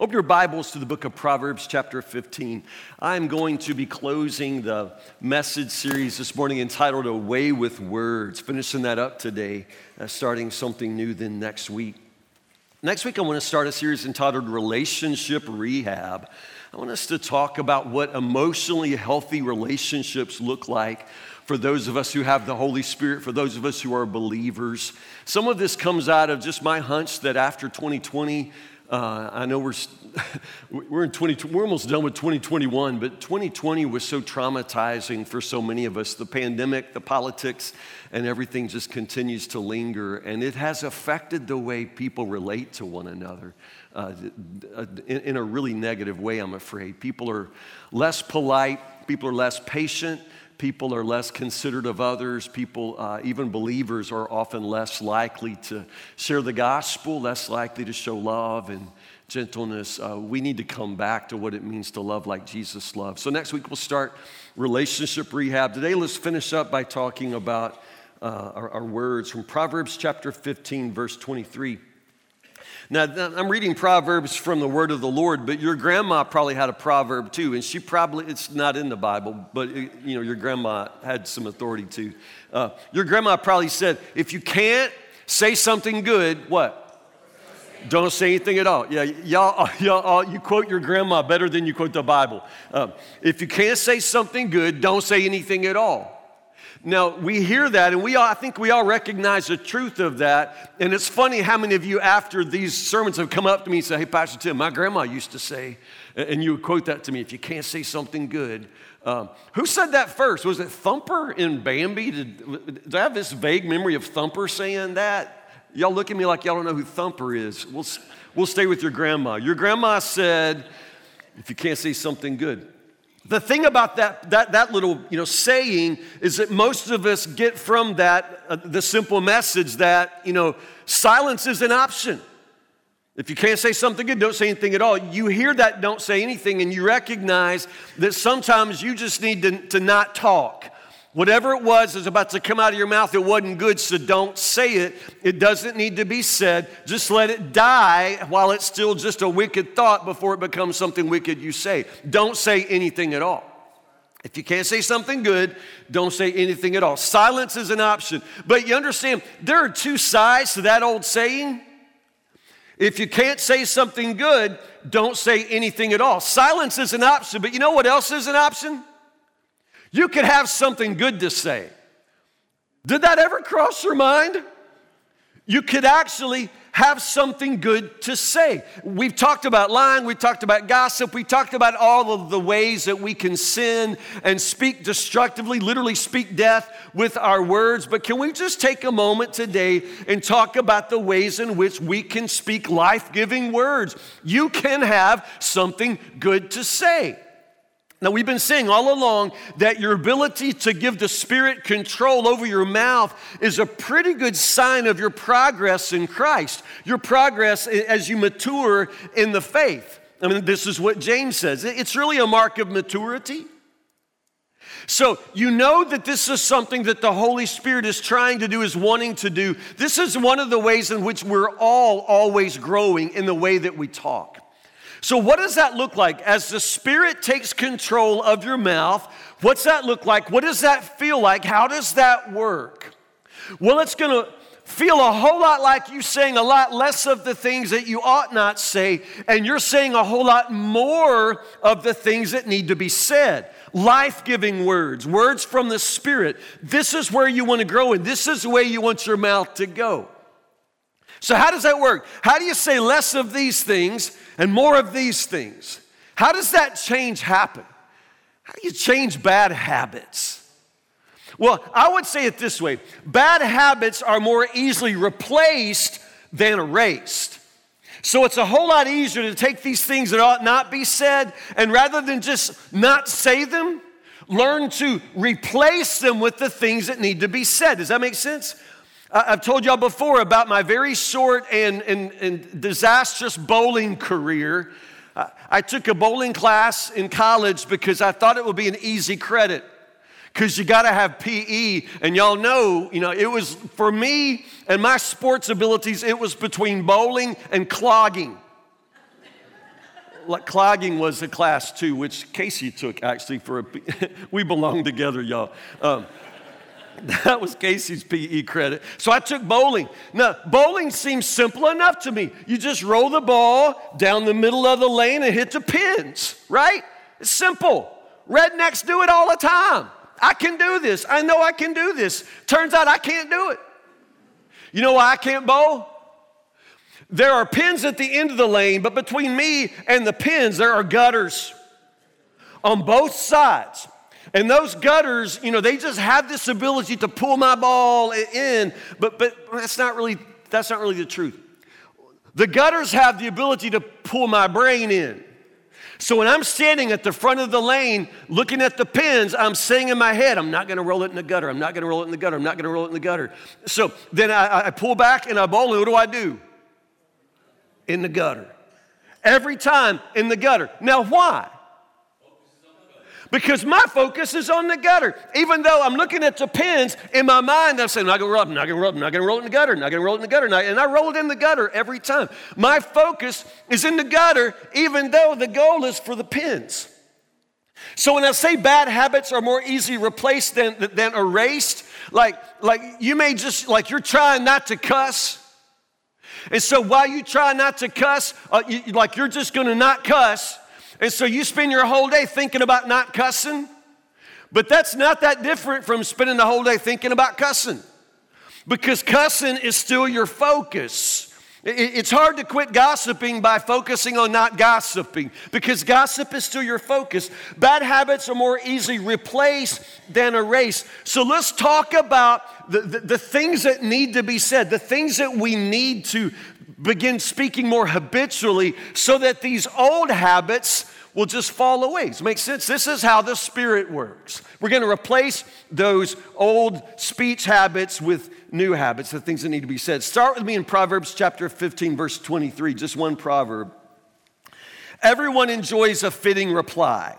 Open your Bibles to the book of Proverbs, chapter 15. I'm going to be closing the message series this morning entitled Away with Words, finishing that up today, uh, starting something new then next week. Next week, I want to start a series entitled Relationship Rehab. I want us to talk about what emotionally healthy relationships look like for those of us who have the Holy Spirit, for those of us who are believers. Some of this comes out of just my hunch that after 2020, uh, I know we're, we're in 20, we're almost done with 2021, but 2020 was so traumatizing for so many of us. The pandemic, the politics, and everything just continues to linger, and it has affected the way people relate to one another. Uh, in, in a really negative way, I'm afraid. People are less polite, people are less patient, people are less considerate of others. People, uh, even believers, are often less likely to share the gospel, less likely to show love and gentleness. Uh, we need to come back to what it means to love like Jesus loved. So, next week we'll start relationship rehab. Today, let's finish up by talking about uh, our, our words from Proverbs chapter 15, verse 23. Now, I'm reading Proverbs from the word of the Lord, but your grandma probably had a proverb too, and she probably, it's not in the Bible, but you know, your grandma had some authority too. Uh, your grandma probably said, if you can't say something good, what? Don't say anything at all. Yeah, y'all, y'all, you quote your grandma better than you quote the Bible. Uh, if you can't say something good, don't say anything at all. Now, we hear that, and we all, I think we all recognize the truth of that. And it's funny how many of you, after these sermons, have come up to me and say, Hey, Pastor Tim, my grandma used to say, and you would quote that to me, if you can't say something good. Um, who said that first? Was it Thumper in Bambi? Did, did I have this vague memory of Thumper saying that? Y'all look at me like y'all don't know who Thumper is. We'll, we'll stay with your grandma. Your grandma said, if you can't say something good, the thing about that, that, that little you know, saying is that most of us get from that uh, the simple message that you know, silence is an option. If you can't say something good, don't say anything at all. You hear that, don't say anything, and you recognize that sometimes you just need to, to not talk. Whatever it was is about to come out of your mouth, it wasn't good, so don't say it. It doesn't need to be said. Just let it die while it's still just a wicked thought before it becomes something wicked you say. Don't say anything at all. If you can't say something good, don't say anything at all. Silence is an option. But you understand, there are two sides to that old saying. If you can't say something good, don't say anything at all. Silence is an option, but you know what else is an option? You could have something good to say. Did that ever cross your mind? You could actually have something good to say. We've talked about lying, we talked about gossip, we talked about all of the ways that we can sin and speak destructively, literally speak death with our words. But can we just take a moment today and talk about the ways in which we can speak life giving words? You can have something good to say. Now, we've been saying all along that your ability to give the Spirit control over your mouth is a pretty good sign of your progress in Christ, your progress as you mature in the faith. I mean, this is what James says. It's really a mark of maturity. So, you know that this is something that the Holy Spirit is trying to do, is wanting to do. This is one of the ways in which we're all always growing in the way that we talk. So, what does that look like? As the Spirit takes control of your mouth, what's that look like? What does that feel like? How does that work? Well, it's going to feel a whole lot like you saying a lot less of the things that you ought not say, and you're saying a whole lot more of the things that need to be said. Life giving words, words from the Spirit. This is where you want to grow, and this is the way you want your mouth to go. So, how does that work? How do you say less of these things and more of these things? How does that change happen? How do you change bad habits? Well, I would say it this way bad habits are more easily replaced than erased. So it's a whole lot easier to take these things that ought not be said, and rather than just not say them, learn to replace them with the things that need to be said. Does that make sense? I've told y'all before about my very short and, and, and disastrous bowling career. I took a bowling class in college because I thought it would be an easy credit because you got to have PE. And y'all know, you know, it was for me and my sports abilities, it was between bowling and clogging. like clogging was a class too, which Casey took actually for a, we belong together, y'all. Um, that was Casey's PE credit. So I took bowling. Now, bowling seems simple enough to me. You just roll the ball down the middle of the lane and hit the pins, right? It's simple. Rednecks do it all the time. I can do this. I know I can do this. Turns out I can't do it. You know why I can't bowl? There are pins at the end of the lane, but between me and the pins, there are gutters on both sides. And those gutters, you know, they just have this ability to pull my ball in, but, but that's, not really, that's not really the truth. The gutters have the ability to pull my brain in. So when I'm standing at the front of the lane looking at the pins, I'm saying in my head, I'm not gonna roll it in the gutter, I'm not gonna roll it in the gutter, I'm not gonna roll it in the gutter. So then I, I pull back and I bowl, and what do I do? In the gutter. Every time in the gutter. Now, why? Because my focus is on the gutter. Even though I'm looking at the pins in my mind, I'm saying, I'm not gonna roll, I'm not gonna roll, I'm not gonna roll it in the gutter, I'm not gonna roll it in the gutter. And I roll it in the gutter every time. My focus is in the gutter, even though the goal is for the pins. So when I say bad habits are more easily replaced than, than erased, like, like you may just, like you're trying not to cuss. And so while you try not to cuss, uh, you, like you're just gonna not cuss, and so you spend your whole day thinking about not cussing, but that's not that different from spending the whole day thinking about cussing because cussing is still your focus. It's hard to quit gossiping by focusing on not gossiping because gossip is still your focus. Bad habits are more easily replaced than erased. So let's talk about the, the, the, things that need to be said, the things that we need to begin speaking more habitually so that these old habits will just fall away. Does it make sense? This is how the Spirit works. We're going to replace those old speech habits with new habits, the things that need to be said. Start with me in Proverbs chapter 15, verse 23, just one proverb. Everyone enjoys a fitting reply.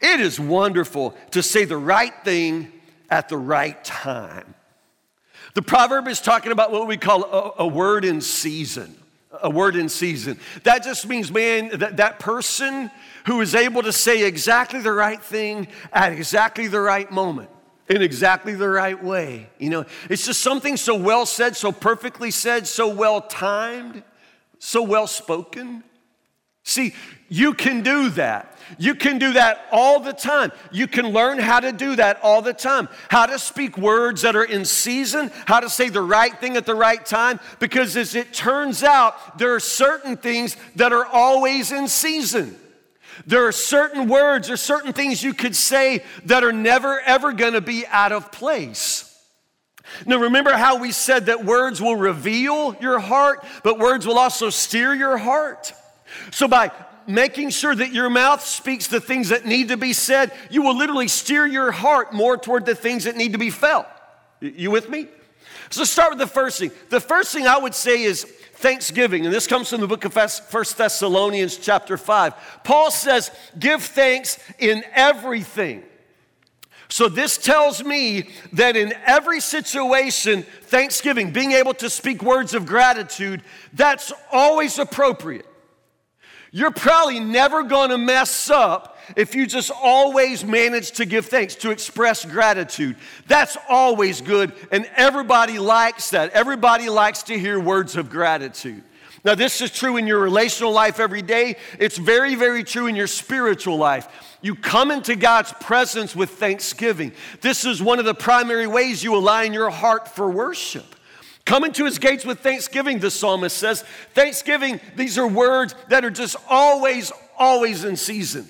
It is wonderful to say the right thing at the right time. The proverb is talking about what we call a, a word in season. A word in season. That just means, man, that, that person who is able to say exactly the right thing at exactly the right moment in exactly the right way. You know, it's just something so well said, so perfectly said, so well timed, so well spoken. See, you can do that. You can do that all the time. You can learn how to do that all the time. How to speak words that are in season, how to say the right thing at the right time, because as it turns out, there are certain things that are always in season. There are certain words or certain things you could say that are never, ever gonna be out of place. Now, remember how we said that words will reveal your heart, but words will also steer your heart? So, by making sure that your mouth speaks the things that need to be said, you will literally steer your heart more toward the things that need to be felt. You with me? So, start with the first thing. The first thing I would say is thanksgiving. And this comes from the book of First Thessalonians, chapter 5. Paul says, Give thanks in everything. So, this tells me that in every situation, thanksgiving, being able to speak words of gratitude, that's always appropriate. You're probably never gonna mess up if you just always manage to give thanks, to express gratitude. That's always good, and everybody likes that. Everybody likes to hear words of gratitude. Now, this is true in your relational life every day. It's very, very true in your spiritual life. You come into God's presence with thanksgiving. This is one of the primary ways you align your heart for worship. Come into his gates with thanksgiving, the psalmist says. Thanksgiving, these are words that are just always, always in season.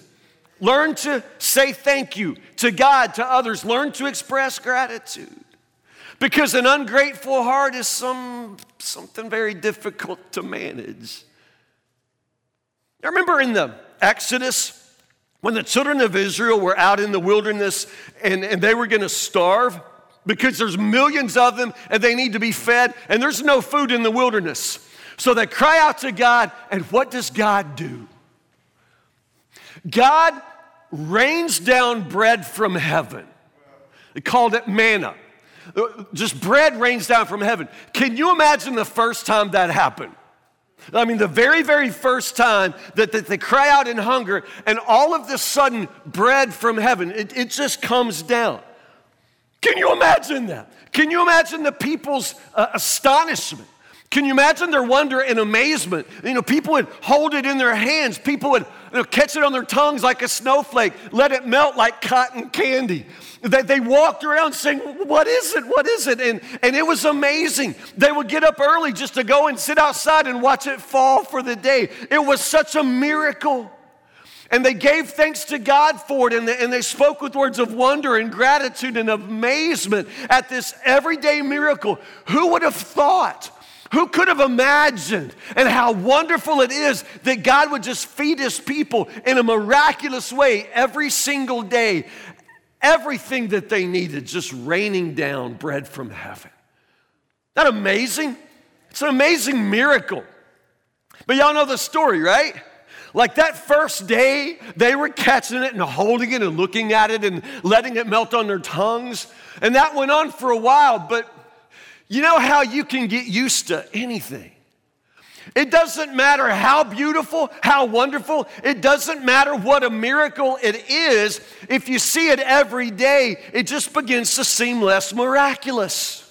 Learn to say thank you to God, to others. Learn to express gratitude. Because an ungrateful heart is some, something very difficult to manage. I remember in the Exodus, when the children of Israel were out in the wilderness and, and they were going to starve, because there's millions of them and they need to be fed, and there's no food in the wilderness. So they cry out to God, and what does God do? God rains down bread from heaven. They called it manna. Just bread rains down from heaven. Can you imagine the first time that happened? I mean, the very, very first time that, that they cry out in hunger, and all of this sudden, bread from heaven, it, it just comes down. Can you imagine that? Can you imagine the people's uh, astonishment? Can you imagine their wonder and amazement? You know, people would hold it in their hands, people would you know, catch it on their tongues like a snowflake, let it melt like cotton candy. They, they walked around saying, What is it? What is it? And, and it was amazing. They would get up early just to go and sit outside and watch it fall for the day. It was such a miracle. And they gave thanks to God for it, and they, and they spoke with words of wonder and gratitude and amazement at this everyday miracle. Who would have thought? Who could have imagined? And how wonderful it is that God would just feed his people in a miraculous way every single day. Everything that they needed, just raining down bread from heaven. That amazing? It's an amazing miracle. But y'all know the story, right? Like that first day, they were catching it and holding it and looking at it and letting it melt on their tongues. And that went on for a while, but you know how you can get used to anything? It doesn't matter how beautiful, how wonderful, it doesn't matter what a miracle it is. If you see it every day, it just begins to seem less miraculous.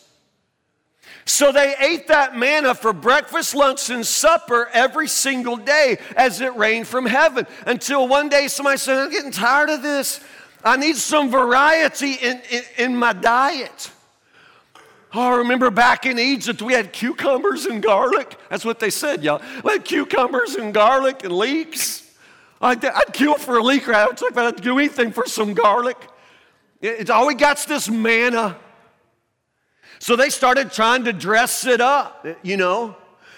So they ate that manna for breakfast, lunch, and supper every single day as it rained from heaven until one day somebody said, I'm getting tired of this. I need some variety in, in, in my diet. Oh, I remember back in Egypt, we had cucumbers and garlic. That's what they said, y'all. We had cucumbers and garlic and leeks. I'd, I'd kill for a leek, right? I'd, do anything for some garlic. It's all we got's this manna. So they started trying to dress it up, you know.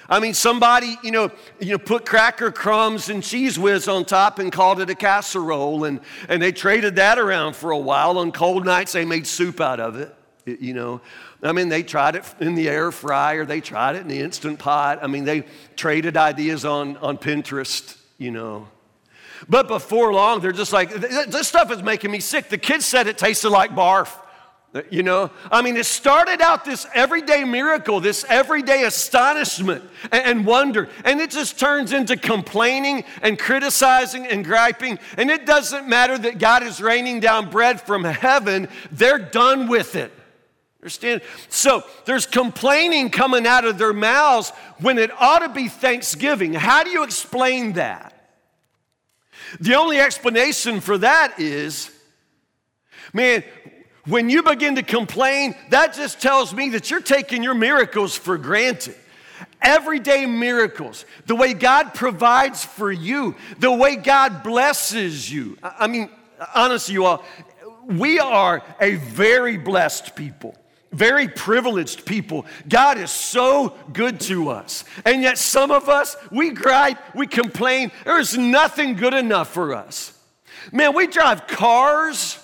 I mean, somebody, you know, you know, put cracker crumbs and Cheez Whiz on top and called it a casserole, and, and they traded that around for a while. On cold nights, they made soup out of it, you know. I mean, they tried it in the air fryer, they tried it in the instant pot. I mean, they traded ideas on, on Pinterest, you know. But before long, they're just like, this stuff is making me sick. The kids said it tasted like barf. You know, I mean, it started out this everyday miracle, this everyday astonishment and wonder, and it just turns into complaining and criticizing and griping. And it doesn't matter that God is raining down bread from heaven, they're done with it. Understand? So there's complaining coming out of their mouths when it ought to be thanksgiving. How do you explain that? The only explanation for that is, man, when you begin to complain, that just tells me that you're taking your miracles for granted. Everyday miracles, the way God provides for you, the way God blesses you. I mean, honestly, you all, we are a very blessed people very privileged people. God is so good to us. And yet, some of us, we gripe, we complain. There's nothing good enough for us. Man, we drive cars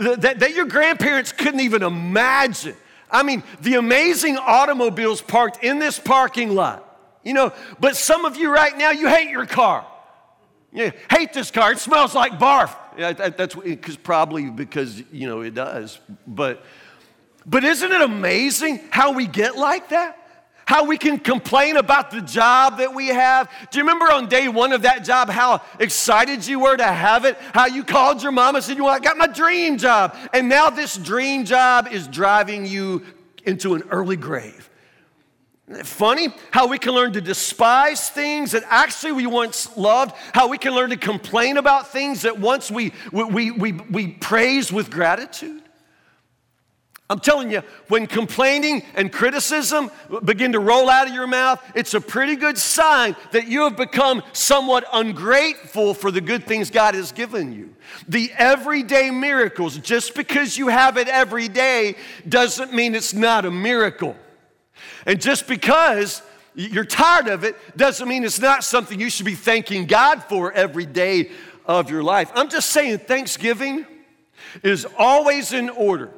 that, that your grandparents couldn't even imagine. I mean, the amazing automobiles parked in this parking lot. You know, but some of you right now, you hate your car. You hate this car. It smells like barf. Yeah, that's because probably because you know it does. But but isn't it amazing how we get like that? How we can complain about the job that we have. Do you remember on day one of that job how excited you were to have it? How you called your mom and said, You know, I got my dream job. And now this dream job is driving you into an early grave. Funny how we can learn to despise things that actually we once loved, how we can learn to complain about things that once we, we, we, we praise with gratitude. I'm telling you, when complaining and criticism begin to roll out of your mouth, it's a pretty good sign that you have become somewhat ungrateful for the good things God has given you. The everyday miracles, just because you have it every day, doesn't mean it's not a miracle. And just because you're tired of it doesn't mean it's not something you should be thanking God for every day of your life. I'm just saying, Thanksgiving is always in order.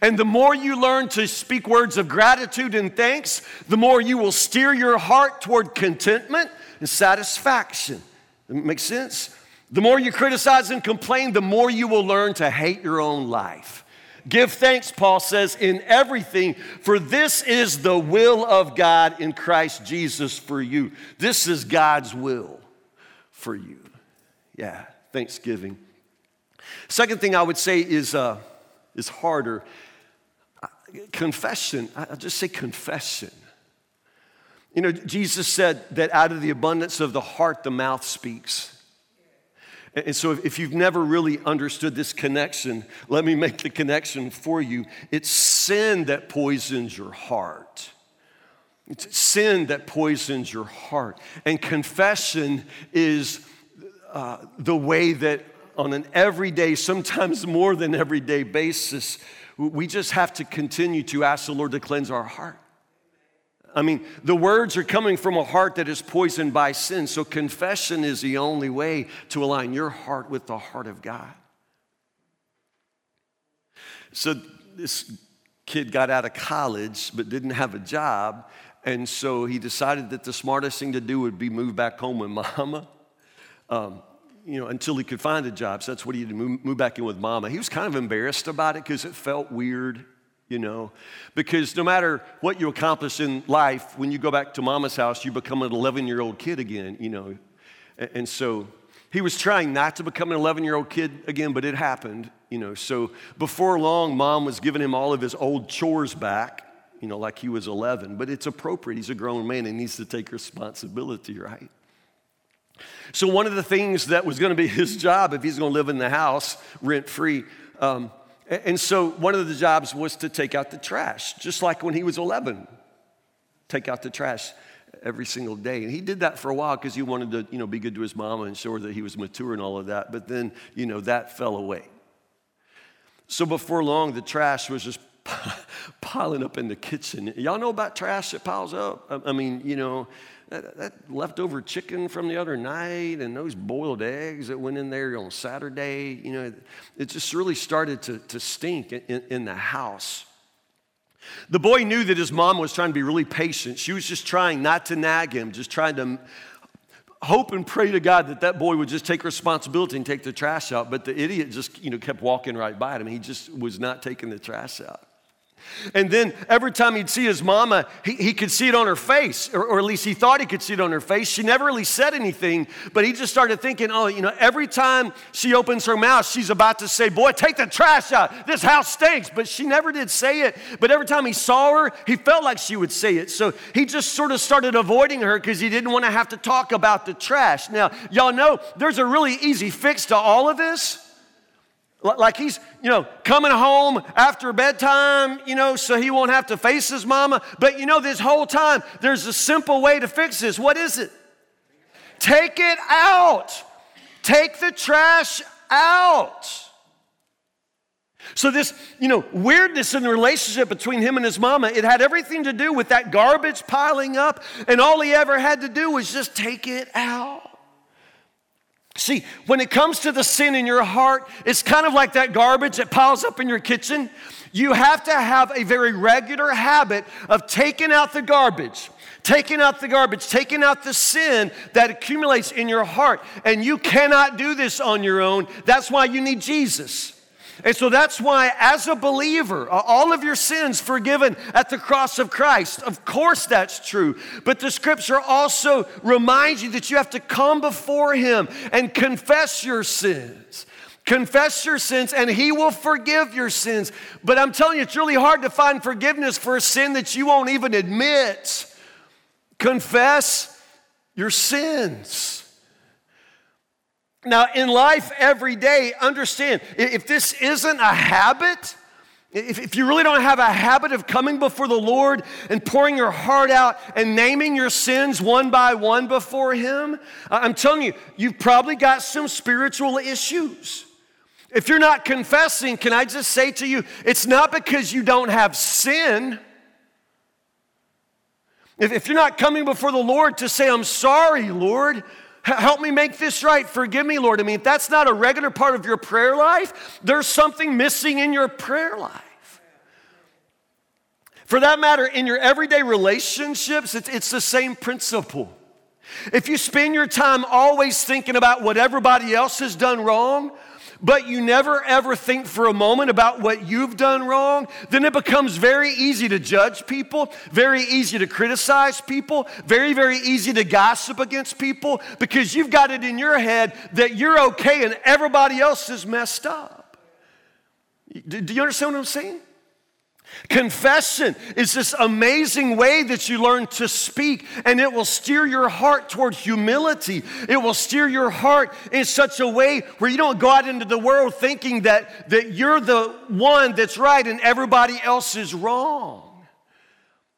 And the more you learn to speak words of gratitude and thanks, the more you will steer your heart toward contentment and satisfaction. That makes sense? The more you criticize and complain, the more you will learn to hate your own life Give thanks, Paul says, in everything, for this is the will of God in Christ Jesus for you. This is God's will for you. Yeah, thanksgiving. Second thing I would say is, uh, is harder confession. I'll just say confession. You know, Jesus said that out of the abundance of the heart, the mouth speaks. And so, if you've never really understood this connection, let me make the connection for you. It's sin that poisons your heart. It's sin that poisons your heart. And confession is uh, the way that, on an everyday, sometimes more than everyday basis, we just have to continue to ask the Lord to cleanse our heart. I mean, the words are coming from a heart that is poisoned by sin. So, confession is the only way to align your heart with the heart of God. So, this kid got out of college but didn't have a job. And so he decided that the smartest thing to do would be move back home with mama. Um, you know, until he could find a job. So that's what he did, move, move back in with mama. He was kind of embarrassed about it because it felt weird you know? Because no matter what you accomplish in life, when you go back to mama's house, you become an 11 year old kid again, you know? And so he was trying not to become an 11 year old kid again, but it happened, you know? So before long, mom was giving him all of his old chores back, you know, like he was 11. But it's appropriate. He's a grown man and needs to take responsibility, right? So, one of the things that was going to be his job if he's going to live in the house rent free, um, and so one of the jobs was to take out the trash, just like when he was 11, take out the trash every single day. And he did that for a while because he wanted to, you know, be good to his mama and show her that he was mature and all of that. But then, you know, that fell away. So before long, the trash was just piling up in the kitchen. Y'all know about trash that piles up? I mean, you know, that, that, leftover chicken from the other night and those boiled eggs that went in there on Saturday, you know, it just really started to, to stink in, in the house. The boy knew that his mom was trying to be really patient. She was just trying not to nag him, just trying to hope and pray to God that that boy would just take responsibility and take the trash out. But the idiot just, you know, kept walking right by him. He just was not taking the trash out. And then every time he'd see his mama, he, he could see it on her face, or, or, at least he thought he could see it on her face. She never really said anything, but he just started thinking, oh, you know, every time she opens her mouth, she's about to say, Boy, take the trash out. This house stinks. But she never did say it. But every time he saw her, he felt like she would say it. So he just sort of started avoiding her because he didn't want to have to talk about the trash. Now, y'all know there's a really easy fix to all of this. Like he's, you know, coming home after bedtime, you know, so he won't have to face his mama. But you know, this whole time, there's a simple way to fix this. What is it? Take it out. Take the trash out. So, this, you know, weirdness in the relationship between him and his mama, it had everything to do with that garbage piling up, and all he ever had to do was just take it out. See, when it comes to the sin in your heart, it's kind of like that garbage that piles up in your kitchen. You have to have a very regular habit of taking out the garbage, taking out the garbage, taking out the sin that accumulates in your heart. And you cannot do this on your own. That's why you need Jesus. And so that's why, as a believer, all of your sins forgiven at the cross of Christ. Of course, that's true. But the scripture also reminds you that you have to come before Him and confess your sins. Confess your sins, and He will forgive your sins. But I'm telling you, it's really hard to find forgiveness for a sin that you won't even admit. Confess your sins. Now, in life every day, understand if this isn't a habit, if, you really don't have a habit of coming before the Lord and pouring your heart out and naming your sins one by one before Him, I'm telling you, you've probably got some spiritual issues. If you're not confessing, can I just say to you, it's not because you don't have sin. If, if you're not coming before the Lord to say, I'm sorry, Lord, Help me make this right. Forgive me, Lord. I mean, if that's not a regular part of your prayer life, there's something missing in your prayer life. For that matter, in your everyday relationships, it's, it's the same principle. If you spend your time always thinking about what everybody else has done wrong, but you never ever think for a moment about what you've done wrong, then it becomes very easy to judge people, very easy to criticize people, very, very easy to gossip against people because you've got it in your head that you're okay and everybody else is messed up. Do you understand what I'm saying? Confession is this amazing way that you learn to speak, and it will steer your heart toward humility. It will steer your heart in such a way where you don't go out into the world thinking that, that you're the one that's right and everybody else is wrong.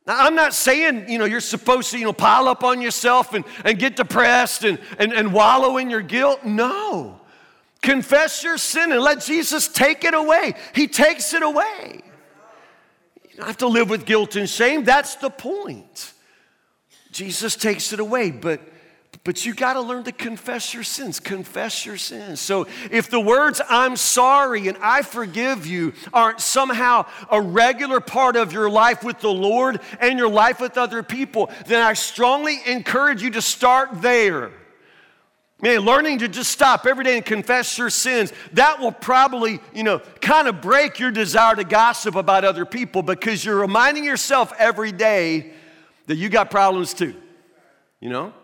Now, I'm not saying, you know, you're supposed to, you know, pile up on yourself and, and get depressed and, and, and wallow in your guilt. No. Confess your sin and let Jesus take it away. He takes it away. You don't have to live with guilt and shame. That's the point. Jesus takes it away, but but you got to learn to confess your sins. Confess your sins. So if the words I'm sorry and I forgive you aren't somehow a regular part of your life with the Lord and your life with other people, then I strongly encourage you to start there. Man, learning to just stop every day and confess your sins, that will probably, you know, kind of break your desire to gossip about other people because you're reminding yourself every day that you got problems too. You know?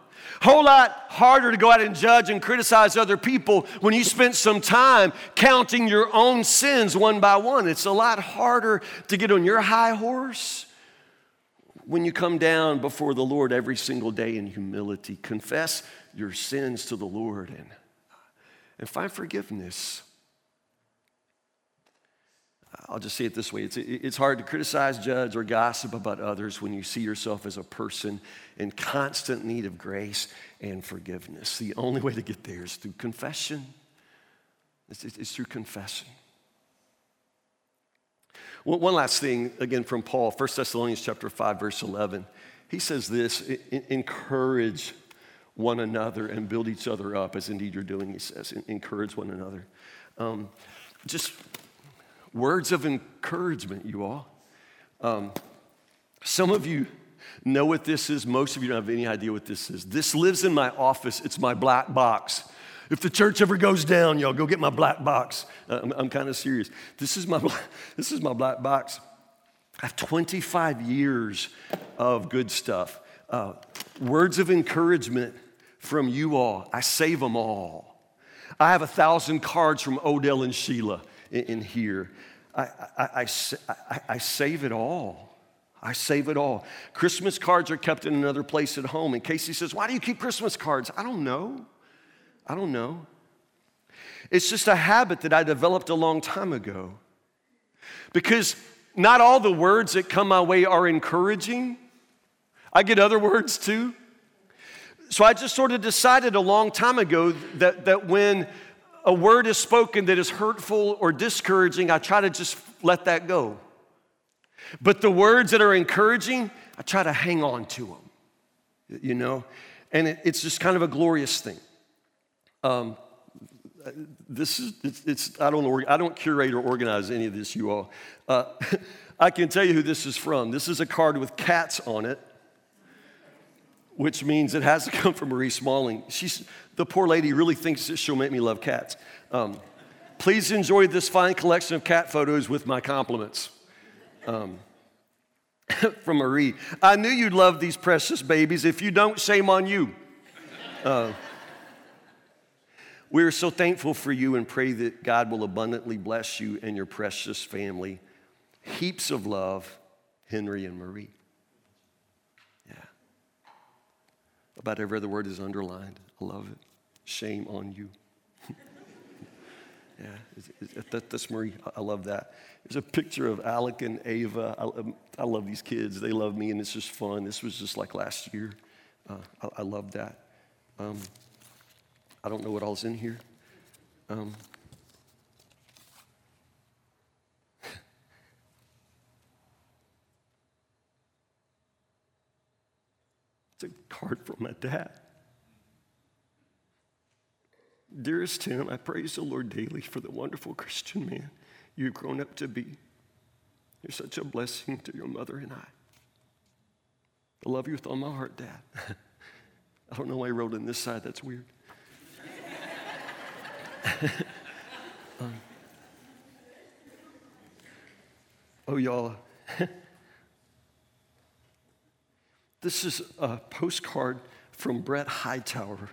Whole lot harder to go out and judge and criticize other people when you spent some time counting your own sins one by one. It's a lot harder to get on your high horse when you come down before the Lord every single day in humility. Confess your sins to the Lord and, and find forgiveness. I'll just say it this way it's, it's hard to criticize, judge, or gossip about others when you see yourself as a person in constant need of grace and forgiveness. The only way to get there is through confession. It's, it's through confession. One last thing, again, from Paul, 1 Thessalonians chapter 5, verse 11. He says this, encourage one another and build each other up, as indeed you're doing, he says. Encourage one another. Um, just words of encouragement, you all. Um, some of you know what this is, most of you don't have any idea what this is. This lives in my office, it's my black box. If the church ever goes down, y'all go get my black box. Uh, I'm, I'm kind of serious. This is, my, this is my black box. I have 25 years of good stuff. Uh, words of encouragement from you all. I save them all. I have a thousand cards from Odell and Sheila in, in here. I, I, I, I, save it all. I save it all. Christmas cards are kept in another place at home. And Casey says, Why do you keep Christmas cards? I don't know. I don't know. It's just a habit that I developed a long time ago. Because not all the words that come my way are encouraging. I get other words too. So I just sort of decided a long time ago that, that when a word is spoken that is hurtful or discouraging, I try to just let that go. But the words that are encouraging, I try to hang on to them, you know? And it, it's just kind of a glorious thing. Um, this is, it's, it's, I, don't, I don't curate or organize any of this, you all. Uh, I can tell you who this is from. This is a card with cats on it which means it has to come from Marie Smalling. She's, the poor lady really thinks that she'll make me love cats. Um, please enjoy this fine collection of cat photos with my compliments. Um, from Marie. I knew you'd love these precious babies. If you don't, shame on you. Uh, we are so thankful for you and pray that God will abundantly bless you and your precious family. Heaps of love, Henry and Marie. Yeah. About every other word is underlined. I love it. Shame on you. yeah, that, that's Marie. I love that. There's a picture of Alec and Ava. I, um, I, love these kids. They love me, and it's just fun. This was just like last year. Uh, I, I, love that. Um, I don't know what all's in here. Um, It's a card from my dad. Dearest Tim, I praise the Lord daily for the wonderful Christian man you've grown up to be. You're such a blessing to your mother and I. I love you with all my heart, Dad. I don't know why I wrote on this side, that's weird. Um, oh, y'all. this is a postcard from Brett Hightower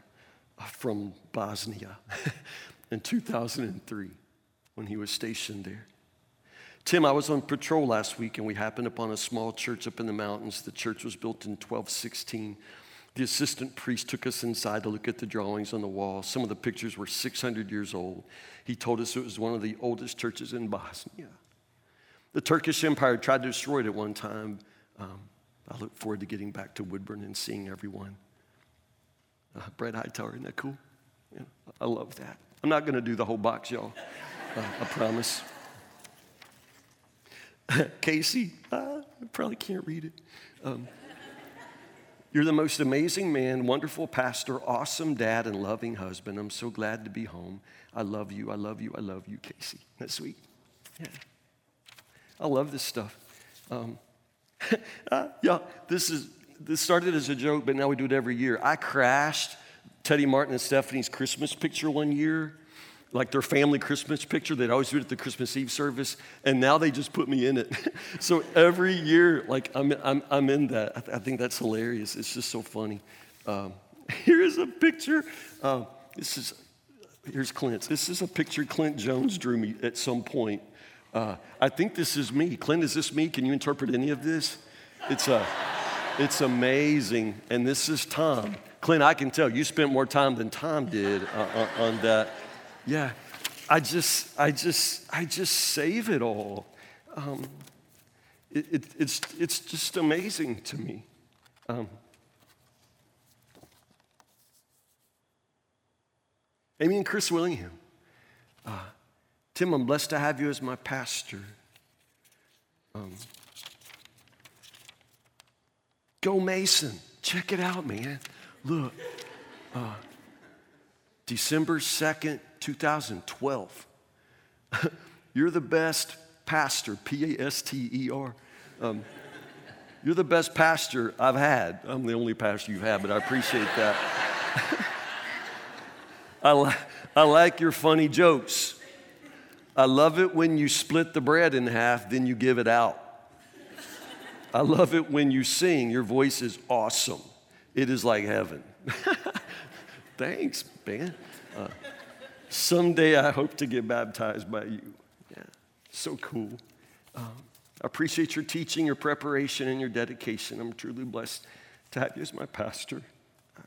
uh, from Bosnia in 2003 when he was stationed there. Tim, I was on patrol last week and we happened upon a small church up in the mountains. The church was built in 1216. The assistant priest took us inside to look at the drawings on the wall. Some of the pictures were 600 years old. He told us it was one of the oldest churches in Bosnia. The Turkish Empire tried to destroy it at one time. Um, I look forward to getting back to Woodburn and seeing everyone. Uh, Brett Hightower, isn't that cool? Yeah, I love that. I'm not going to do the whole box, y'all. Uh, I promise. Casey, I probably can't read it. Um, you're the most amazing man, wonderful pastor, awesome dad, and loving husband. I'm so glad to be home. I love you. I love you. I love you, Casey. That's sweet. Yeah. I love this stuff. Um, uh, yeah, this is this started as a joke, but now we do it every year. I crashed Teddy Martin and Stephanie's Christmas picture one year like their family Christmas picture. They'd always do it at the Christmas Eve service, and now they just put me in it. so every year, like I'm, I'm, I'm in that. I, th- I, think that's hilarious. It's just so funny. Um, here's a picture. Uh, this is here's Clint. This is a picture Clint Jones drew me at some point. Uh, I think this is me. Clint, is this me? Can you interpret any of this? It's a, it's amazing. And this is Tom. Clint, I can tell you spent more time than Tom did uh, uh on that. Yeah, I just, I just, I just save it all. Um, it, it, it's, it's just amazing to me. Um, Amy and Chris Willingham. Uh, Tim, I'm blessed to have you as my pastor. Um, go Mason. Check it out, man. Look. Uh, December 2nd, 2012. you're the best pastor, P A S T E R. Um, you're the best pastor I've had. I'm the only pastor you've had, but I appreciate that. I, li- I like your funny jokes. I love it when you split the bread in half, then you give it out. I love it when you sing. Your voice is awesome. It is like heaven. Thanks, man. Uh, Someday I hope to get baptized by you. Yeah, so cool. Um, I appreciate your teaching, your preparation, and your dedication. I'm truly blessed to have you as my pastor. Uh,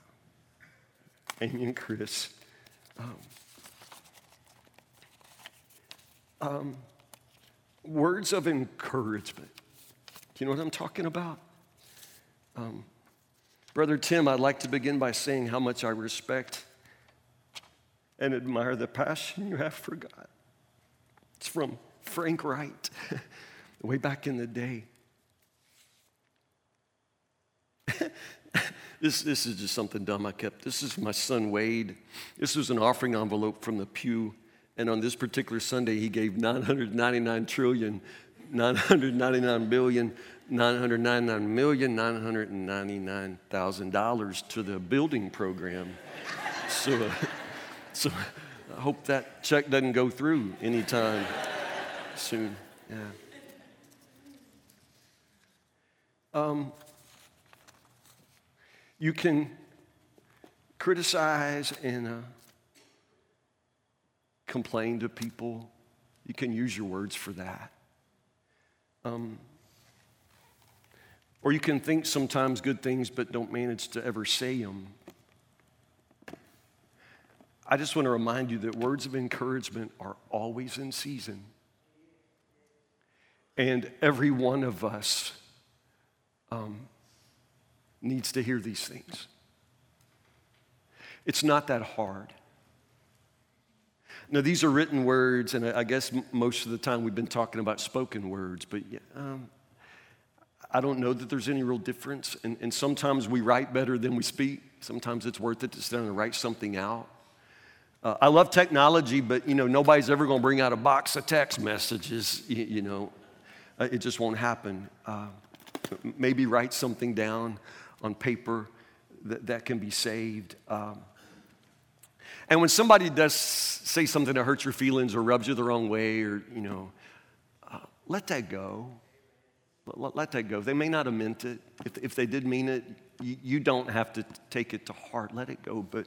Amy and Chris. Um, um, words of encouragement. Do you know what I'm talking about? Um, Brother Tim, I'd like to begin by saying how much I respect and admire the passion you have for God. It's from Frank Wright, way back in the day. this, this is just something dumb I kept. This is my son Wade. This was an offering envelope from the pew. And on this particular Sunday, he gave 999 trillion, 999 billion, 999 million, 999,000 dollars to the building program. So, uh, so I hope that check doesn't go through anytime soon. Yeah. Um, you can criticize and uh, complain to people. You can use your words for that. Um, or you can think sometimes good things but don't manage to ever say them. I just want to remind you that words of encouragement are always in season. And every one of us um, needs to hear these things. It's not that hard. Now, these are written words, and I guess most of the time we've been talking about spoken words, but um, I don't know that there's any real difference. And, and sometimes we write better than we speak. Sometimes it's worth it to sit down and write something out. Uh, I love technology, but you know nobody's ever going to bring out a box of text messages. You, you know, uh, it just won't happen. Uh, maybe write something down on paper that, that can be saved. Um, And when somebody does say something that hurts your feelings or rubs you the wrong way, or, you know, uh, let that go. Let, let, that go. They may not have meant it. If, if they did mean it, you, you, don't have to take it to heart. Let it go. But,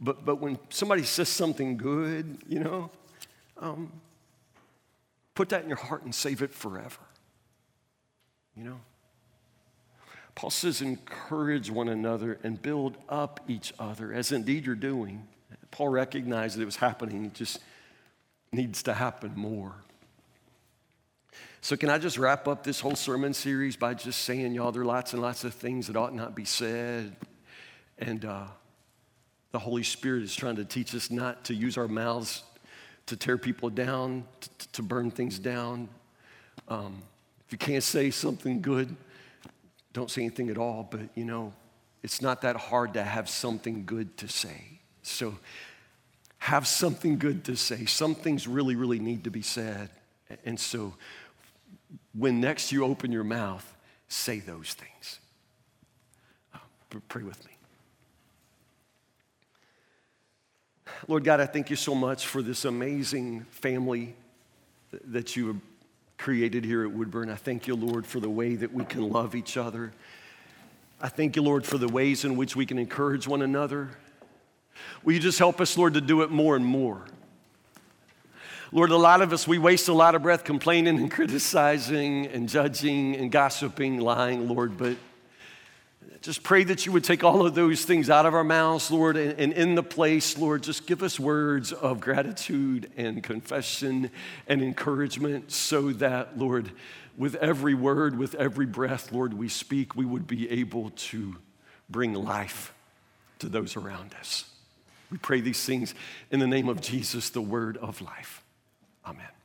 but, but when somebody says something good, you know, um, put that in your heart and save it forever. You know? Paul says, encourage one another and build up each other, as indeed you're doing. Paul recognized that it was happening, it just needs to happen more. So, can I just wrap up this whole sermon series by just saying, y'all, there are lots and lots of things that ought not be said. And uh, the Holy Spirit is trying to teach us not to use our mouths to tear people down, to, to burn things down. Um, if you can't say something good, don't say anything at all. But, you know, it's not that hard to have something good to say. So, have something good to say. Some things really, really need to be said. And so, when next you open your mouth, say those things. Uh, pray with me. Lord God, I thank you so much for this amazing family that you have created here at Woodburn. I thank you, Lord, for the way that we can love each other. I thank you, Lord, for the ways in which we can encourage one another. Will you just help us, Lord, to do it more and more? Lord, a lot of us, we waste a lot of breath complaining and criticizing and judging and gossiping, lying, Lord, but just pray that you would take all of those things out of our mouths, Lord, and, and, in the place, Lord, just give us words of gratitude and confession and encouragement so that, Lord, with every word, with every breath, Lord, we speak, we would be able to bring life to those around us. We pray these things in the name of Jesus, the word of life. Amen.